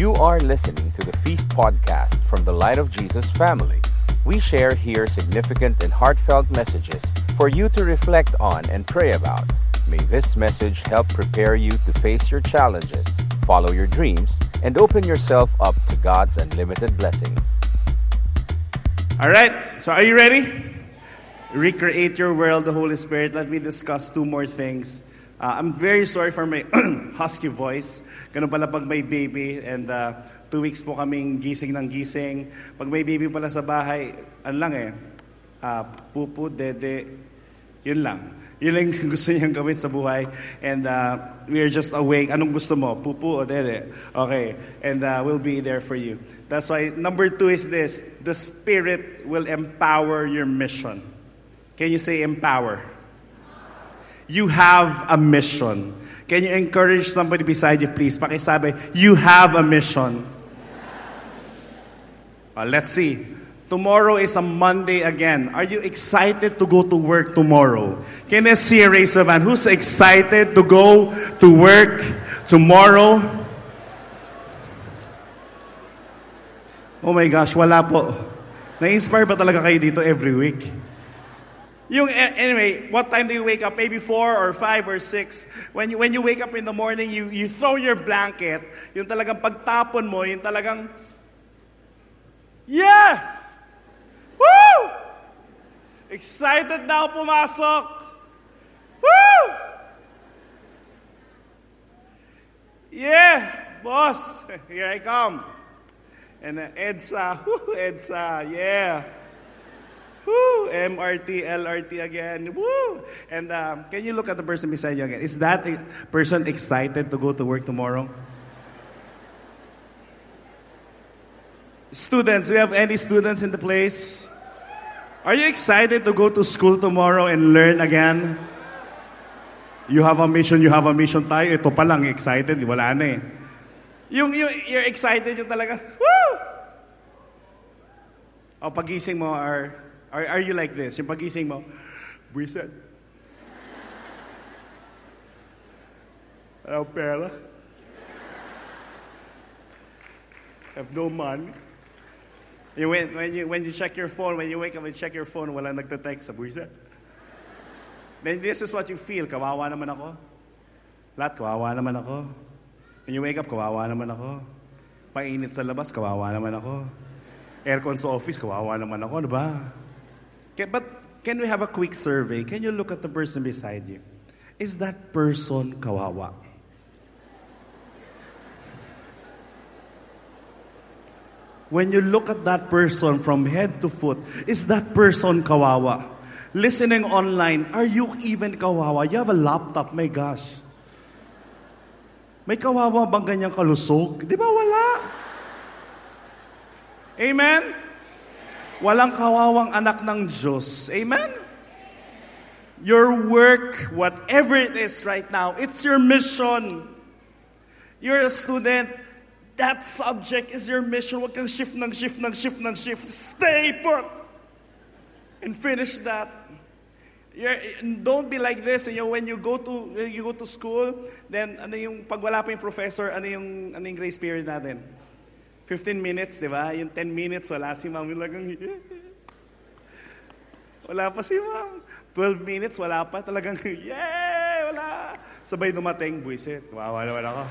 You are listening to the Feast podcast from the Light of Jesus family. We share here significant and heartfelt messages for you to reflect on and pray about. May this message help prepare you to face your challenges, follow your dreams, and open yourself up to God's unlimited blessings. All right, so are you ready? Recreate your world, the Holy Spirit. Let me discuss two more things. Uh, I'm very sorry for my husky voice. Ganun pala pag may baby and uh, two weeks po kaming gising ng gising. Pag may baby pala sa bahay, ano lang eh, uh, pupu, dede, yun lang. Yun lang gusto niyang gawin sa buhay. And uh, we are just awake. Anong gusto mo? Pupu o dede? Okay. And uh, we'll be there for you. That's why number two is this. The Spirit will empower your mission. Can you say empower? You have a mission. Can you encourage somebody beside you, please? Pakisabi, you have a mission. Uh, let's see. Tomorrow is a Monday again. Are you excited to go to work tomorrow? Can I see a raise of hand? Who's excited to go to work tomorrow? Oh my gosh, wala po. Na-inspire ba talaga kayo dito every week? Yung, anyway, what time do you wake up? Maybe four or five or six. When you, when you wake up in the morning, you, you throw your blanket. Yung talagang pagtapon mo, yung talagang, yeah! Woo! Excited ako pumasok. Woo! Yeah, boss, here I come. And uh, EDSA, woo, EDSA, yeah. Woo! MRT, LRT again. Woo! And um, can you look at the person beside you again? Is that person excited to go to work tomorrow? Students, do we have any students in the place? Are you excited to go to school tomorrow and learn again? You have a mission, you have a mission tayo. Ito pa lang, excited. Wala na eh. Yung, yung, you're excited, yung talaga, woo! O pagising mo, are, are, are you like this? Yung pagising mo, buwisit. Ayaw pera. Have no money. You, when, when, you, when you check your phone, when you wake up and check your phone, wala nagte-text sa buwisit. Then this is what you feel. Kawawa naman ako. Lahat, kawawa naman ako. When you wake up, kawawa naman ako. Painit sa labas, kawawa naman ako. Aircon sa office, kawawa naman ako, di ba? But can we have a quick survey? Can you look at the person beside you? Is that person kawawa? When you look at that person from head to foot, is that person kawawa? Listening online, are you even kawawa? You have a laptop, my gosh. May kawawa bang ganyang kalusog? Di ba wala? Amen? Walang kawawang anak ng Diyos. Amen? Your work, whatever it is right now, it's your mission. You're a student, that subject is your mission. Huwag kang shift ng shift ng shift ng shift. Stay put! And finish that. You're, don't be like this. You know, when you go to you go to school, then ano yung pag wala pa yung professor, ano yung ano yung grace period natin? 15 minutes, di ba? Yung 10 minutes, wala si ma'am. Yung lagang, wala pa si ma'am. 12 minutes, wala pa. Talagang, yay! Wala! Sabay dumating, buisit. Wawa naman ako.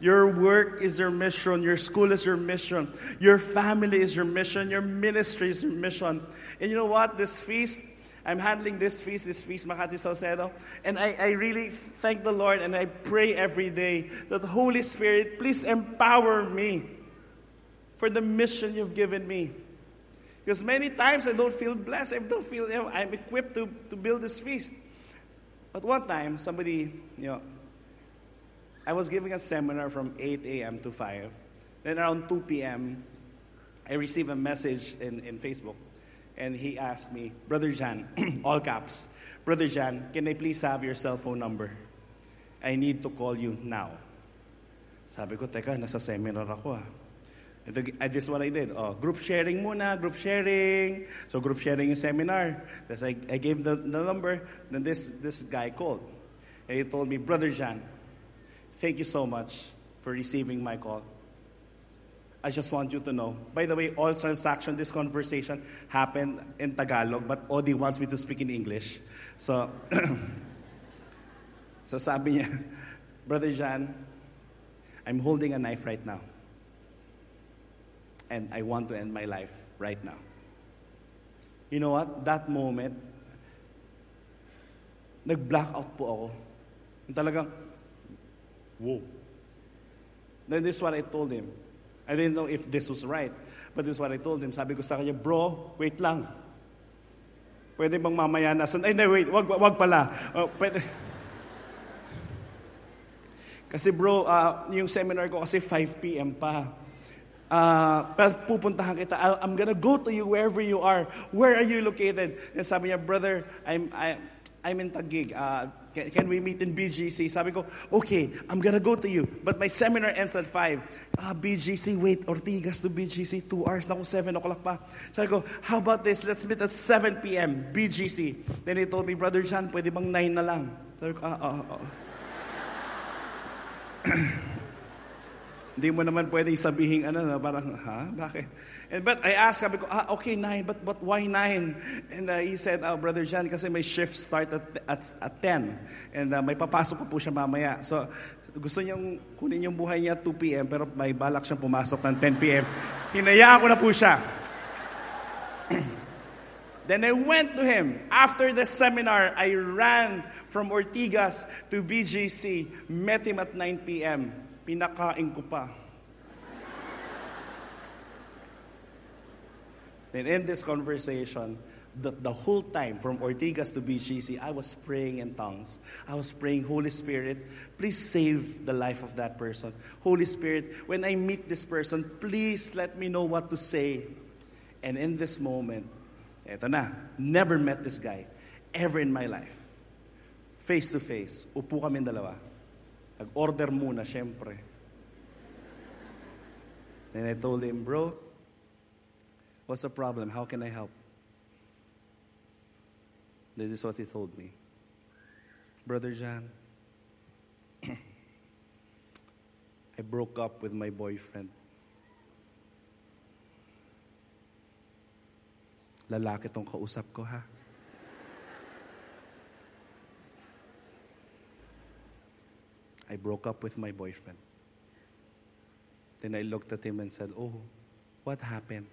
Your work is your mission. Your school is your mission. Your family is your mission. Your ministry is your mission. And you know what? This feast, I'm handling this feast, this feast, Makati Salcedo. And I, I really thank the Lord and I pray every day that Holy Spirit, please empower me for the mission you've given me. Because many times I don't feel blessed. I don't feel you know, I'm equipped to, to build this feast. But one time, somebody, you know, I was giving a seminar from 8 a.m. to 5. Then around 2 p.m., I received a message in, in Facebook. And he asked me, Brother Jan, all caps, Brother Jan, can I please have your cell phone number? I need to call you now. Sabi ko, teka, nasa seminar ako ah. Ito, this is what I did. Oh, group sharing muna, group sharing. So group sharing yung seminar. That's I, I gave the, the number. Then this, this guy called. And he told me, Brother Jan, thank you so much for receiving my call. I just want you to know. By the way, all transaction, this conversation happened in Tagalog, but Odi wants me to speak in English. So, so sabi niya, Brother Jan, I'm holding a knife right now. And I want to end my life right now. You know what? That moment, nag-blackout po ako. Yung talagang, whoa. Then this is what I told him. I didn't know if this was right. But this is what I told him. Sabi ko sa kanya, bro, wait lang. Pwede bang mamaya na? Ay, no, wait, wag, wag pala. Uh, pwede. Kasi bro, uh, yung seminar ko kasi 5 p.m. pa. Uh, pupuntahan kita. I'm gonna go to you wherever you are. Where are you located? And sabi niya, brother, I'm, I, I'm in Taguig. Uh, can, can, we meet in BGC? Sabi ko, okay, I'm gonna go to you. But my seminar ends at 5. Ah, BGC, wait, Ortigas to BGC, 2 hours na ako, 7 o'clock pa. Sabi ko, how about this? Let's meet at 7 p.m., BGC. Then he told me, Brother John, pwede bang 9 na lang? Sabi ko, ah, ah, ah. Hindi mo naman pwedeng sabihin, ano, na parang, ha? Bakit? And, but I asked, sabi ko, ah, okay, nine, but, but why nine? And uh, he said, oh, Brother John, kasi may shift start at, at, at 10. And uh, may papasok pa po siya mamaya. So, gusto niyang kunin yung buhay niya 2 p.m. pero may balak siyang pumasok ng 10 p.m. Hinayaan ko na po siya. Then I went to him. After the seminar, I ran from Ortigas to BGC, met him at 9 p.m pinakain ko pa. And in this conversation, the, the whole time from Ortigas to BGC, I was praying in tongues. I was praying, Holy Spirit, please save the life of that person. Holy Spirit, when I meet this person, please let me know what to say. And in this moment, eto na, never met this guy ever in my life. Face to face, upo kami dalawa. Nag-order muna, syempre. And I told him, bro, what's the problem? How can I help? This is what he told me. Brother Jan, I broke up with my boyfriend. Lalaki tong kausap ko, ha? I broke up with my boyfriend. Then I looked at him and said, Oh, what happened?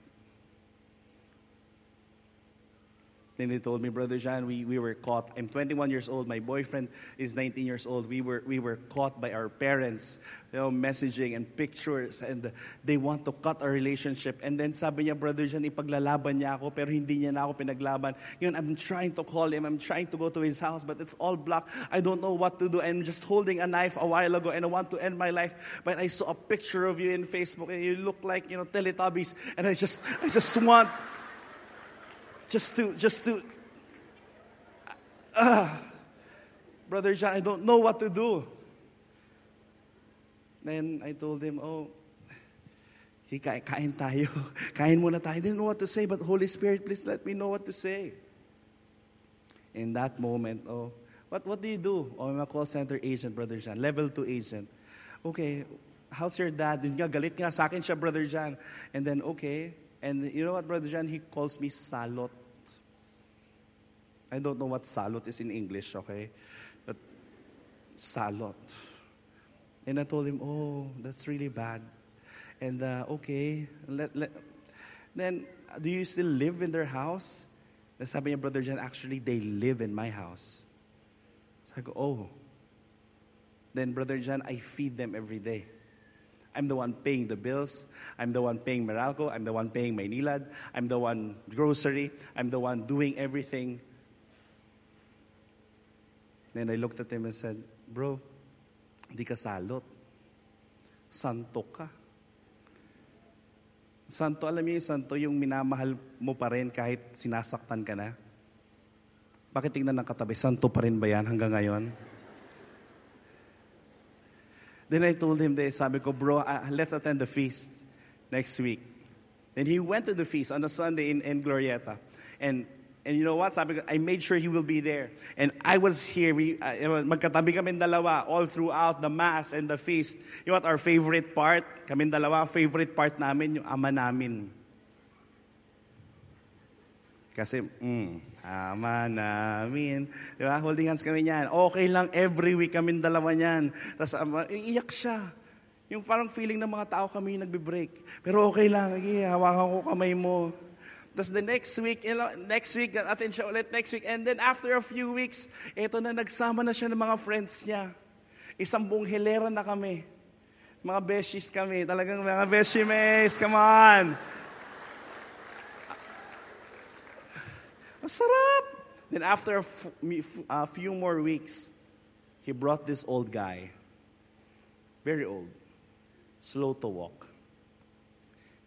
Then they told me, Brother John, we, we were caught. I'm 21 years old. My boyfriend is 19 years old. We were, we were caught by our parents, you know, messaging and pictures, and they want to cut our relationship. And then sabi niya, Brother John, ipaglalaban niya ako, pero hindi niya na ako pinaglaban. Yun, I'm trying to call him. I'm trying to go to his house, but it's all blocked. I don't know what to do. I'm just holding a knife a while ago, and I want to end my life. But I saw a picture of you in Facebook, and you look like, you know, Teletubbies. And I just, I just want just to, just to, uh, Brother John, I don't know what to do. Then I told him, oh, kain, kain tayo. Kain muna tayo. I didn't know what to say, but Holy Spirit, please let me know what to say. In that moment, oh, what, what do you do? Oh, I'm a call center agent, Brother John. Level 2 agent. Okay, how's your dad? Yun nga, galit nga sa akin siya, Brother John. And then, okay, and you know what, Brother John? He calls me salot. I don't know what salot is in English, okay? But salot. And I told him, oh, that's really bad. And uh, okay, let, let, then do you still live in their house? Then sabi niya, Brother John, actually, they live in my house. So I go, oh. Then, Brother John, I feed them every day. I'm the one paying the bills. I'm the one paying Meralco. I'm the one paying Maynilad. I'm the one grocery. I'm the one doing everything. Then I looked at him and said, Bro, di ka salot. Santo ka. Santo, alam niyo yung santo, yung minamahal mo pa rin kahit sinasaktan ka na. Bakit tingnan ng katabi, santo pa rin ba yan hanggang ngayon? Then I told him this, sabi ko, bro, uh, let's attend the feast next week. Then he went to the feast on a Sunday in, in Glorieta. And And you know what? Sabi ko, I made sure he will be there. And I was here. We, uh, magkatabi kami dalawa all throughout the Mass and the feast. You know what? Our favorite part, kami dalawa, favorite part namin, yung ama namin. Kasi, mm, ama namin. Di ba? Holding hands kami niyan. Okay lang, every week kami dalawa niyan. Tapos, um, iiyak siya. Yung parang feeling ng mga tao kami nagbe-break. Pero okay lang, hawakan ko kamay mo. Tapos the next week, you know, next week, atin siya ulit next week. And then after a few weeks, eto na, nagsama na siya ng mga friends niya. Isang buong hilera na kami. Mga beshies kami. Talagang mga beshies, come on. Masarap. Then after a, a few more weeks, he brought this old guy. Very old. Slow to walk.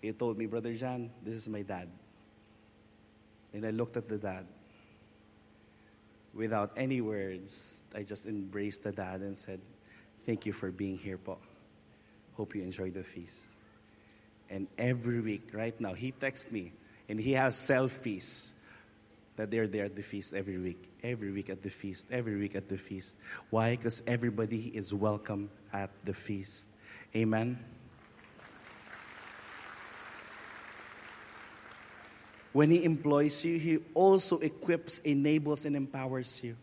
He told me, Brother John, this is my dad. And I looked at the dad. Without any words, I just embraced the dad and said, Thank you for being here, po. Hope you enjoy the feast. And every week, right now, he texts me and he has selfies that they're there at the feast every week, every week at the feast, every week at the feast. Why? Because everybody is welcome at the feast. Amen. When He employs you, He also equips, enables, and empowers you.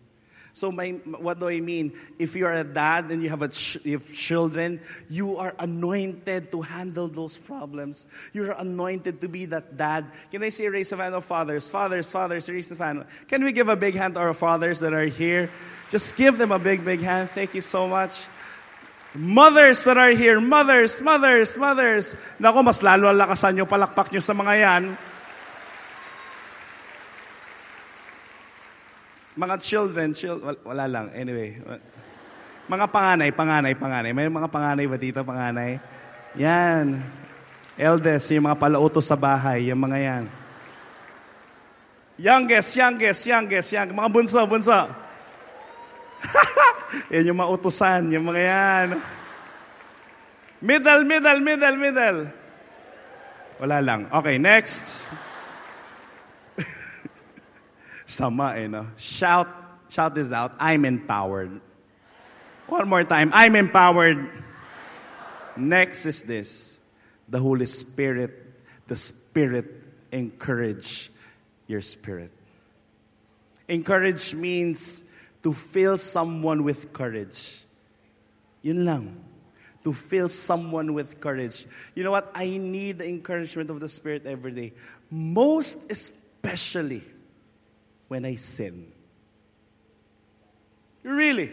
So, my, what do I mean? If you are a dad and you have, a ch- you have children, you are anointed to handle those problems. You are anointed to be that dad. Can I say raise a hand of fathers? Fathers, fathers, raise a hand. Can we give a big hand to our fathers that are here? Just give them a big, big hand. Thank you so much. Mothers that are here, mothers, mothers, mothers. Nako, mas lalo lakasan nyo, palakpak nyo sa mga yan. Mga children, chil- wala lang. Anyway. Mga panganay, panganay, panganay. May mga panganay ba dito, panganay? Yan. Eldest, yung mga palautos sa bahay, yung mga yan. Youngest, youngest, youngest, young. Mga bunso, bunso. yan yung mga utusan, yung mga yan. Middle, middle, middle, middle. Wala lang. Okay, next. Sama eh, no? Shout, shout this out. I'm empowered. One more time. I'm empowered. Next is this. The Holy Spirit, the Spirit encourage your spirit. Encourage means to fill someone with courage. Yun lang. To fill someone with courage. You know what? I need the encouragement of the Spirit every day. Most especially when I sin. Really.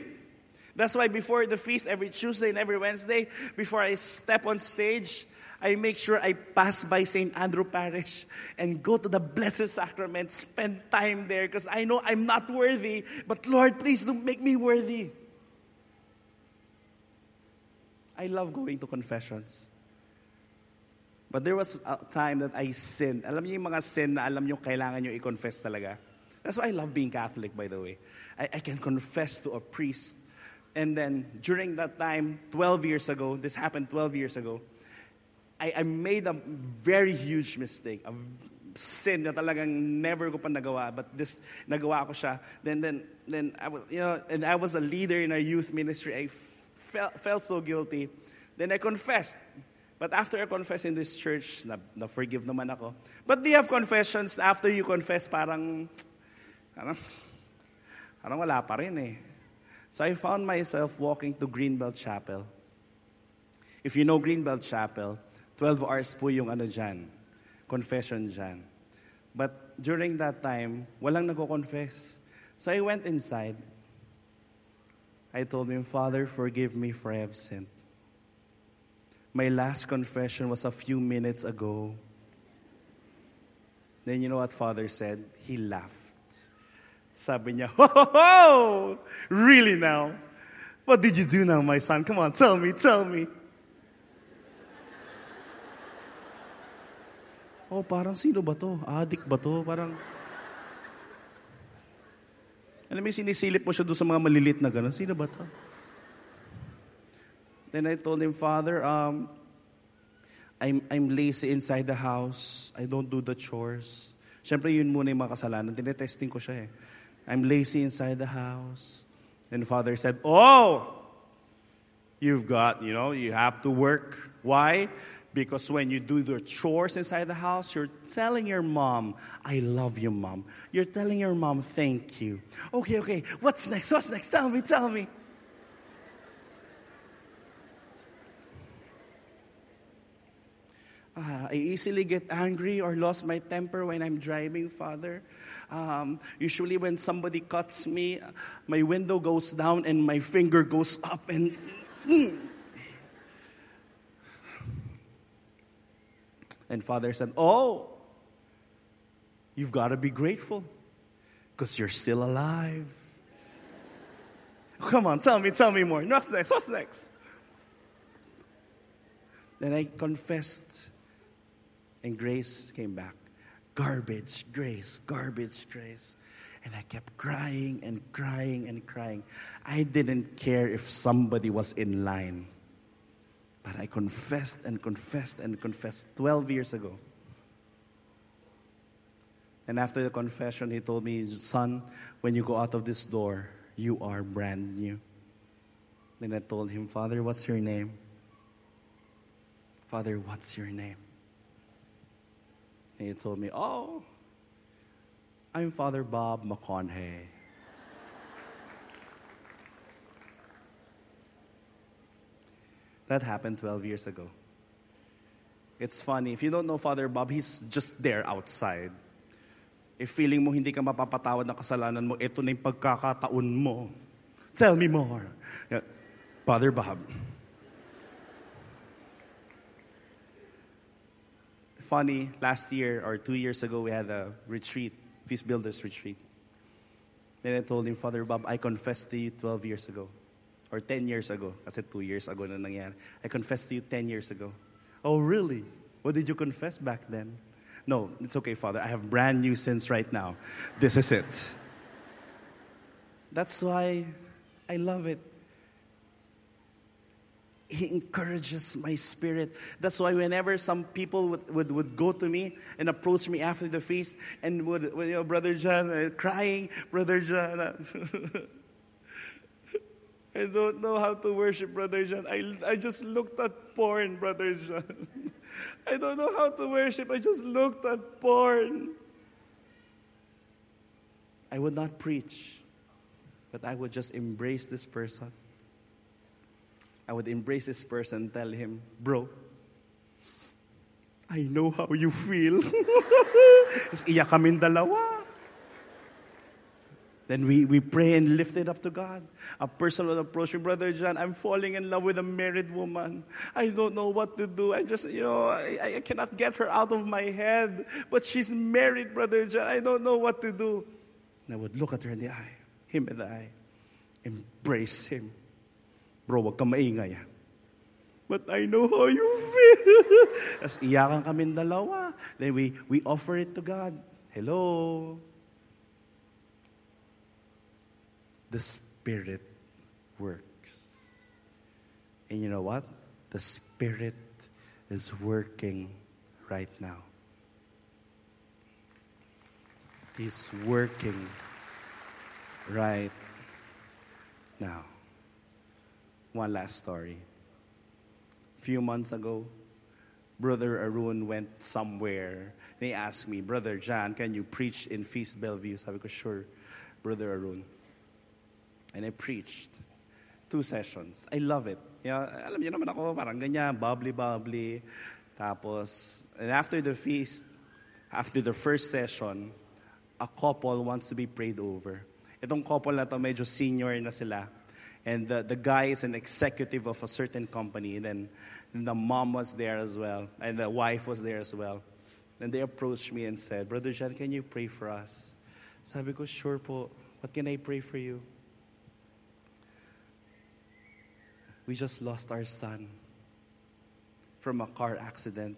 That's why before the feast, every Tuesday and every Wednesday, before I step on stage, I make sure I pass by St. Andrew Parish and go to the Blessed Sacrament, spend time there because I know I'm not worthy, but Lord, please don't make me worthy. I love going to confessions. But there was a time that I sinned. Alam niyo yung mga sin na alam niyo kailangan niyo i-confess talaga. That's why I love being Catholic, by the way. I, I can confess to a priest. And then during that time, 12 years ago, this happened 12 years ago, I, I made a very huge mistake, a sin na talagang never ko pa nagawa, but this nagawa ko siya. Then, then, then I was, you know, and I was a leader in our youth ministry. I felt, felt so guilty. Then I confessed. But after I confess in this church, na, na forgive naman ako. But do you have confessions after you confess parang Parang, parang wala pa rin eh. So I found myself walking to Greenbelt Chapel. If you know Greenbelt Chapel, 12 hours po yung ano dyan, confession dyan. But during that time, walang nagko-confess. So I went inside. I told him, Father, forgive me for I have sinned. My last confession was a few minutes ago. Then you know what Father said? He laughed. Sabi niya, ho, ho, ho! Really now? What did you do now, my son? Come on, tell me, tell me. Oh, parang sino ba to? Adik ba to? Parang... Alam mo, sinisilip mo siya doon sa mga malilit na gano'n. Sino ba to? Then I told him, Father, um, I'm, I'm lazy inside the house. I don't do the chores. Siyempre, yun muna yung mga kasalanan. Tinetesting ko siya eh. I'm lazy inside the house. And Father said, Oh, you've got, you know, you have to work. Why? Because when you do the chores inside the house, you're telling your mom, I love you, mom. You're telling your mom, thank you. Okay, okay, what's next? What's next? Tell me, tell me. Uh, I easily get angry or lost my temper when I'm driving, Father. Um, usually, when somebody cuts me, my window goes down and my finger goes up, and and Father said, "Oh, you've got to be grateful because you're still alive." Come on, tell me, tell me more. What's next? What's next? Then I confessed and grace came back. Garbage, grace, garbage, grace. And I kept crying and crying and crying. I didn't care if somebody was in line. But I confessed and confessed and confessed 12 years ago. And after the confession, he told me, Son, when you go out of this door, you are brand new. Then I told him, Father, what's your name? Father, what's your name? And he told me, Oh, I'm Father Bob McConaughey. That happened 12 years ago. It's funny. If you don't know Father Bob, he's just there outside. If feeling mo hindi ka mapapatawad ng kasalanan mo, ito na yung pagkakataon mo. Tell me more. Father Bob. Funny, last year or two years ago, we had a retreat, Feast Builders retreat. Then I told him, Father Bob, I confessed to you 12 years ago. Or 10 years ago. Kasi two years ago na nangyari. I confessed to you 10 years ago. Oh, really? What did you confess back then? No, it's okay, Father. I have brand new sins right now. This is it. That's why I love it. He encourages my spirit. That's why whenever some people would, would, would go to me and approach me after the feast and would, you know, Brother John, uh, crying, Brother John, uh, I don't know how to worship Brother John. I, I just looked at porn, Brother John. I don't know how to worship. I just looked at porn. I would not preach, but I would just embrace this person I would embrace this person and tell him, Bro, I know how you feel. Tapos iyak kami. Then we, we pray and lift it up to God. A person will approach me, Brother John, I'm falling in love with a married woman. I don't know what to do. I just, you know, I, I cannot get her out of my head. But she's married, Brother John. I don't know what to do. And I would look at her in the eye, him in the eye, embrace him Bro, wag maingay. But I know how you feel. Tapos iyakan kami dalawa. Then we, we offer it to God. Hello. The Spirit works. And you know what? The Spirit is working right now. He's working right now. One last story. A few months ago, Brother Arun went somewhere. They asked me, Brother John, can you preach in Feast Bellevue? Sabi ko, sure, Brother Arun. And I preached two sessions. I love it. Know, alam niyo naman ako, parang ganyan, bubbly-bubbly. Tapos, and after the feast, after the first session, a couple wants to be prayed over. Itong couple na to, medyo senior na sila. And the, the guy is an executive of a certain company. And then and the mom was there as well, and the wife was there as well. And they approached me and said, Brother John, can you pray for us? Sabi ko, sure po. What can I pray for you? We just lost our son from a car accident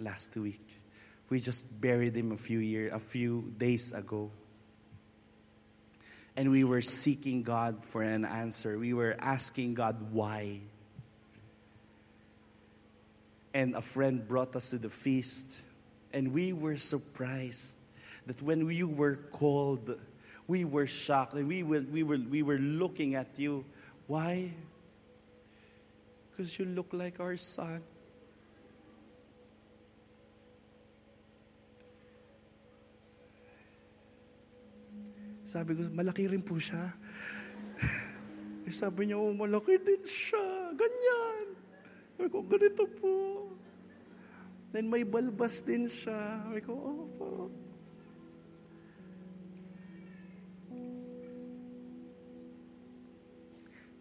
last week. We just buried him a few year, a few days ago and we were seeking God for an answer. We were asking God why. And a friend brought us to the feast, and we were surprised that when you were called, we were shocked and we were, we were, we were looking at you. Why? Because you look like our son. Sabi ko, malaki rin po siya. eh, sabi niya, oh, malaki din siya. Ganyan. Sabi ko, ganito po. Then may balbas din siya. Sabi ko, oh po.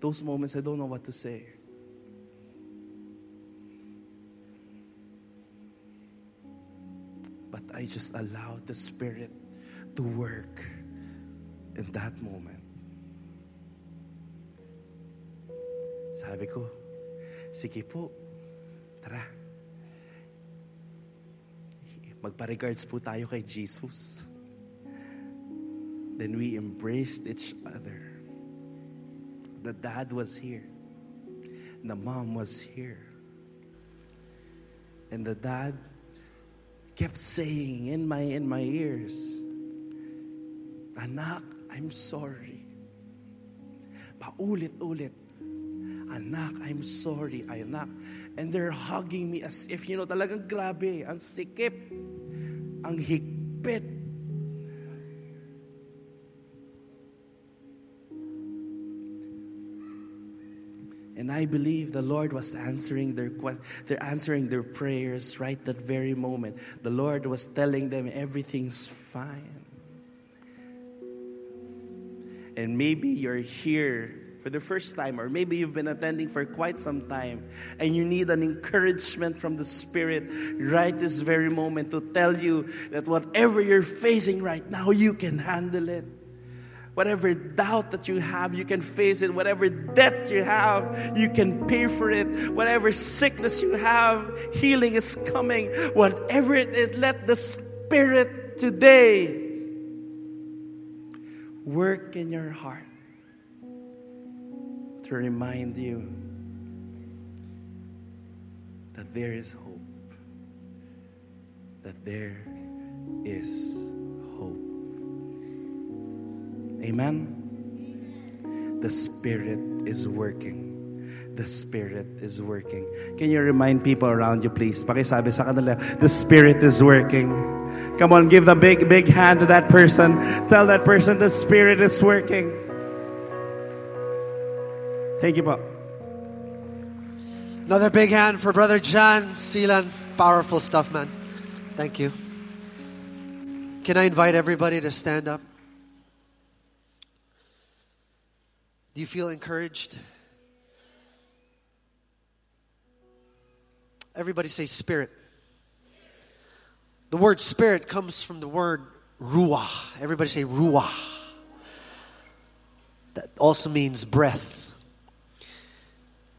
Those moments, I don't know what to say. But I just allowed the Spirit to work in that moment. Sabi ko, sige po, tara. Magpa-regards po tayo kay Jesus. Then we embraced each other. The dad was here. The mom was here. And the dad kept saying in my in my ears, Anak, I'm sorry. Paulit-ulit. Anak, I'm sorry. Anak. And they're hugging me as if, you know, talagang grabe. Ang sikip. Ang higpit. And I believe the Lord was answering their they're answering their prayers right that very moment. The Lord was telling them everything's fine. And maybe you're here for the first time, or maybe you've been attending for quite some time, and you need an encouragement from the Spirit right this very moment to tell you that whatever you're facing right now, you can handle it. Whatever doubt that you have, you can face it. Whatever debt you have, you can pay for it. Whatever sickness you have, healing is coming. Whatever it is, let the Spirit today work in your heart to remind you that there is hope. That there is hope. Amen? The Spirit is working. The Spirit is working. Can you remind people around you, please? Pakisabi sa kanila, the Spirit is working. Come on, give the big, big hand to that person. Tell that person the Spirit is working. Thank you, Bob. Another big hand for Brother John Seelan. Powerful stuff, man. Thank you. Can I invite everybody to stand up? Do you feel encouraged? Everybody say spirit. The word spirit comes from the word ruah. Everybody say ruah. That also means breath.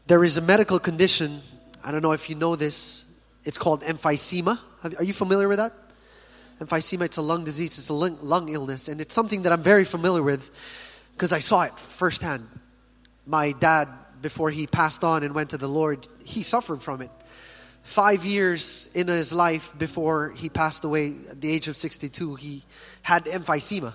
There is a medical condition, I don't know if you know this, it's called emphysema. Are you familiar with that? Emphysema, it's a lung disease, it's a lung, lung illness, and it's something that I'm very familiar with because I saw it firsthand. My dad, before he passed on and went to the Lord, he suffered from it five years in his life before he passed away at the age of 62, he had emphysema.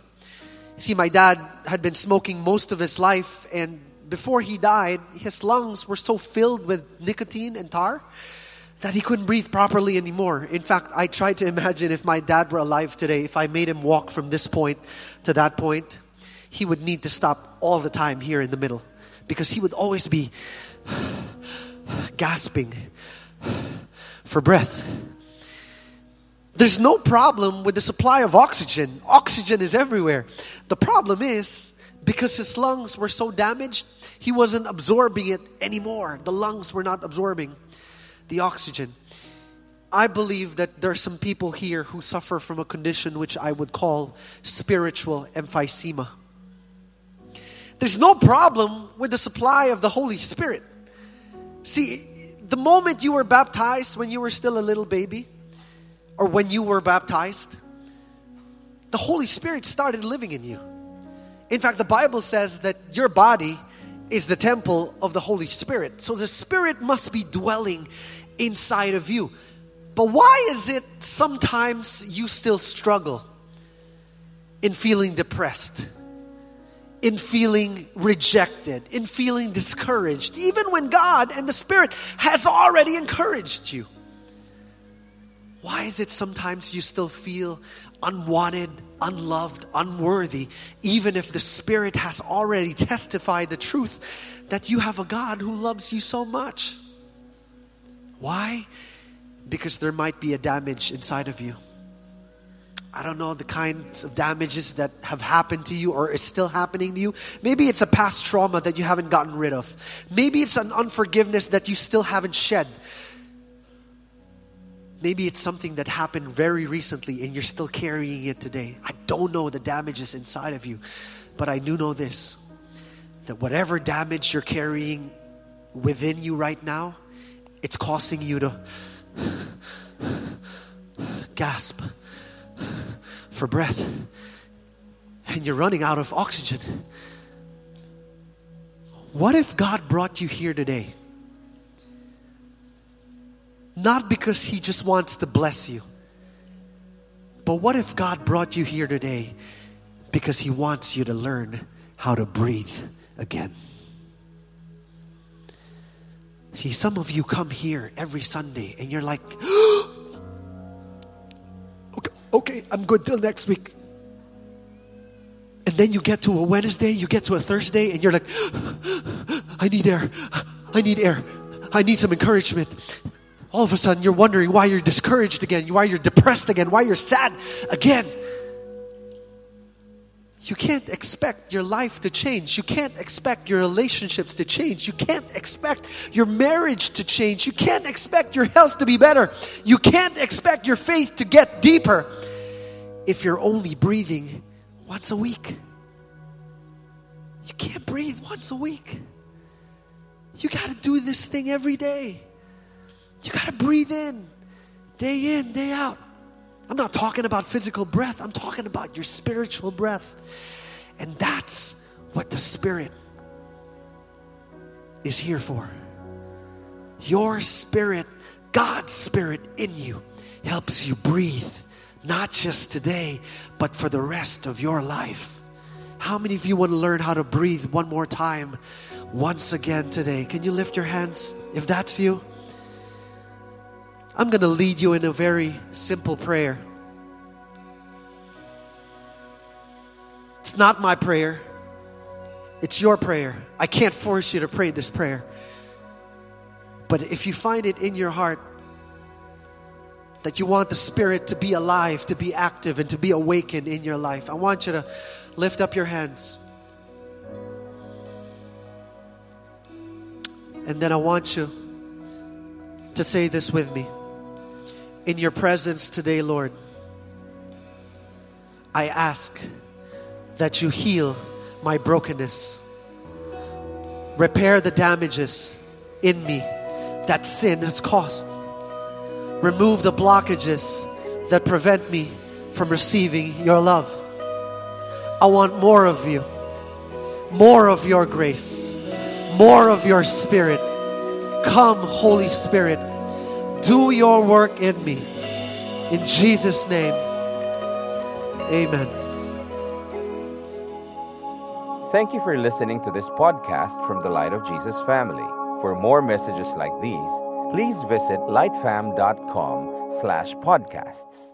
See, my dad had been smoking most of his life, and before he died, his lungs were so filled with nicotine and tar that he couldn't breathe properly anymore. In fact, I tried to imagine if my dad were alive today, if I made him walk from this point to that point, he would need to stop all the time here in the middle because he would always be gasping for breath. There's no problem with the supply of oxygen. Oxygen is everywhere. The problem is because his lungs were so damaged, he wasn't absorbing it anymore. The lungs were not absorbing the oxygen. I believe that there are some people here who suffer from a condition which I would call spiritual emphysema. There's no problem with the supply of the Holy Spirit. See, the moment you were baptized, when you were still a little baby, or when you were baptized, the Holy Spirit started living in you. In fact, the Bible says that your body is the temple of the Holy Spirit. So the Spirit must be dwelling inside of you. But why is it sometimes you still struggle in feeling depressed, in feeling rejected, in feeling discouraged, even when God and the Spirit has already encouraged you? Why is it sometimes you still feel unwanted, unloved, unworthy, even if the Spirit has already testified the truth that you have a God who loves you so much? Why? Because there might be a damage inside of you. I don't know the kinds of damages that have happened to you or is still happening to you. Maybe it's a past trauma that you haven't gotten rid of. Maybe it's an unforgiveness that you still haven't shed. Maybe it's something that happened very recently and you're still carrying it today. I don't know the damages inside of you, but I do know this that whatever damage you're carrying within you right now, it's causing you to gasp for breath and you're running out of oxygen. What if God brought you here today? Not because He just wants to bless you, but what if God brought you here today because He wants you to learn how to breathe again? See, some of you come here every Sunday and you're like, okay, I'm good till next week. And then you get to a Wednesday, you get to a Thursday, and you're like, I need air. I need air. I need some encouragement. All of a sudden, you're wondering why you're discouraged again, why you're depressed again, why you're sad again. You can't expect your life to change. You can't expect your relationships to change. You can't expect your marriage to change. You can't expect your health to be better. You can't expect your faith to get deeper if you're only breathing once a week. You can't breathe once a week. You got to do this thing every day. You got to breathe in, day in, day out. I'm not talking about physical breath, I'm talking about your spiritual breath. And that's what the Spirit is here for. Your spirit, God's Spirit in you, helps you breathe, not just today, but for the rest of your life. How many of you want to learn how to breathe one more time, once again today? Can you lift your hands if that's you? I'm going to lead you in a very simple prayer. It's not my prayer, it's your prayer. I can't force you to pray this prayer. But if you find it in your heart that you want the Spirit to be alive, to be active, and to be awakened in your life, I want you to lift up your hands. And then I want you to say this with me. In your presence today, Lord, I ask that you heal my brokenness, repair the damages in me that sin has caused, remove the blockages that prevent me from receiving your love. I want more of you, more of your grace, more of your spirit. Come, Holy Spirit do your work in me. In Jesus' name, amen. Thank you for listening to this podcast from the Light of Jesus family. For more messages like these, please visit lightfam.com slash podcasts.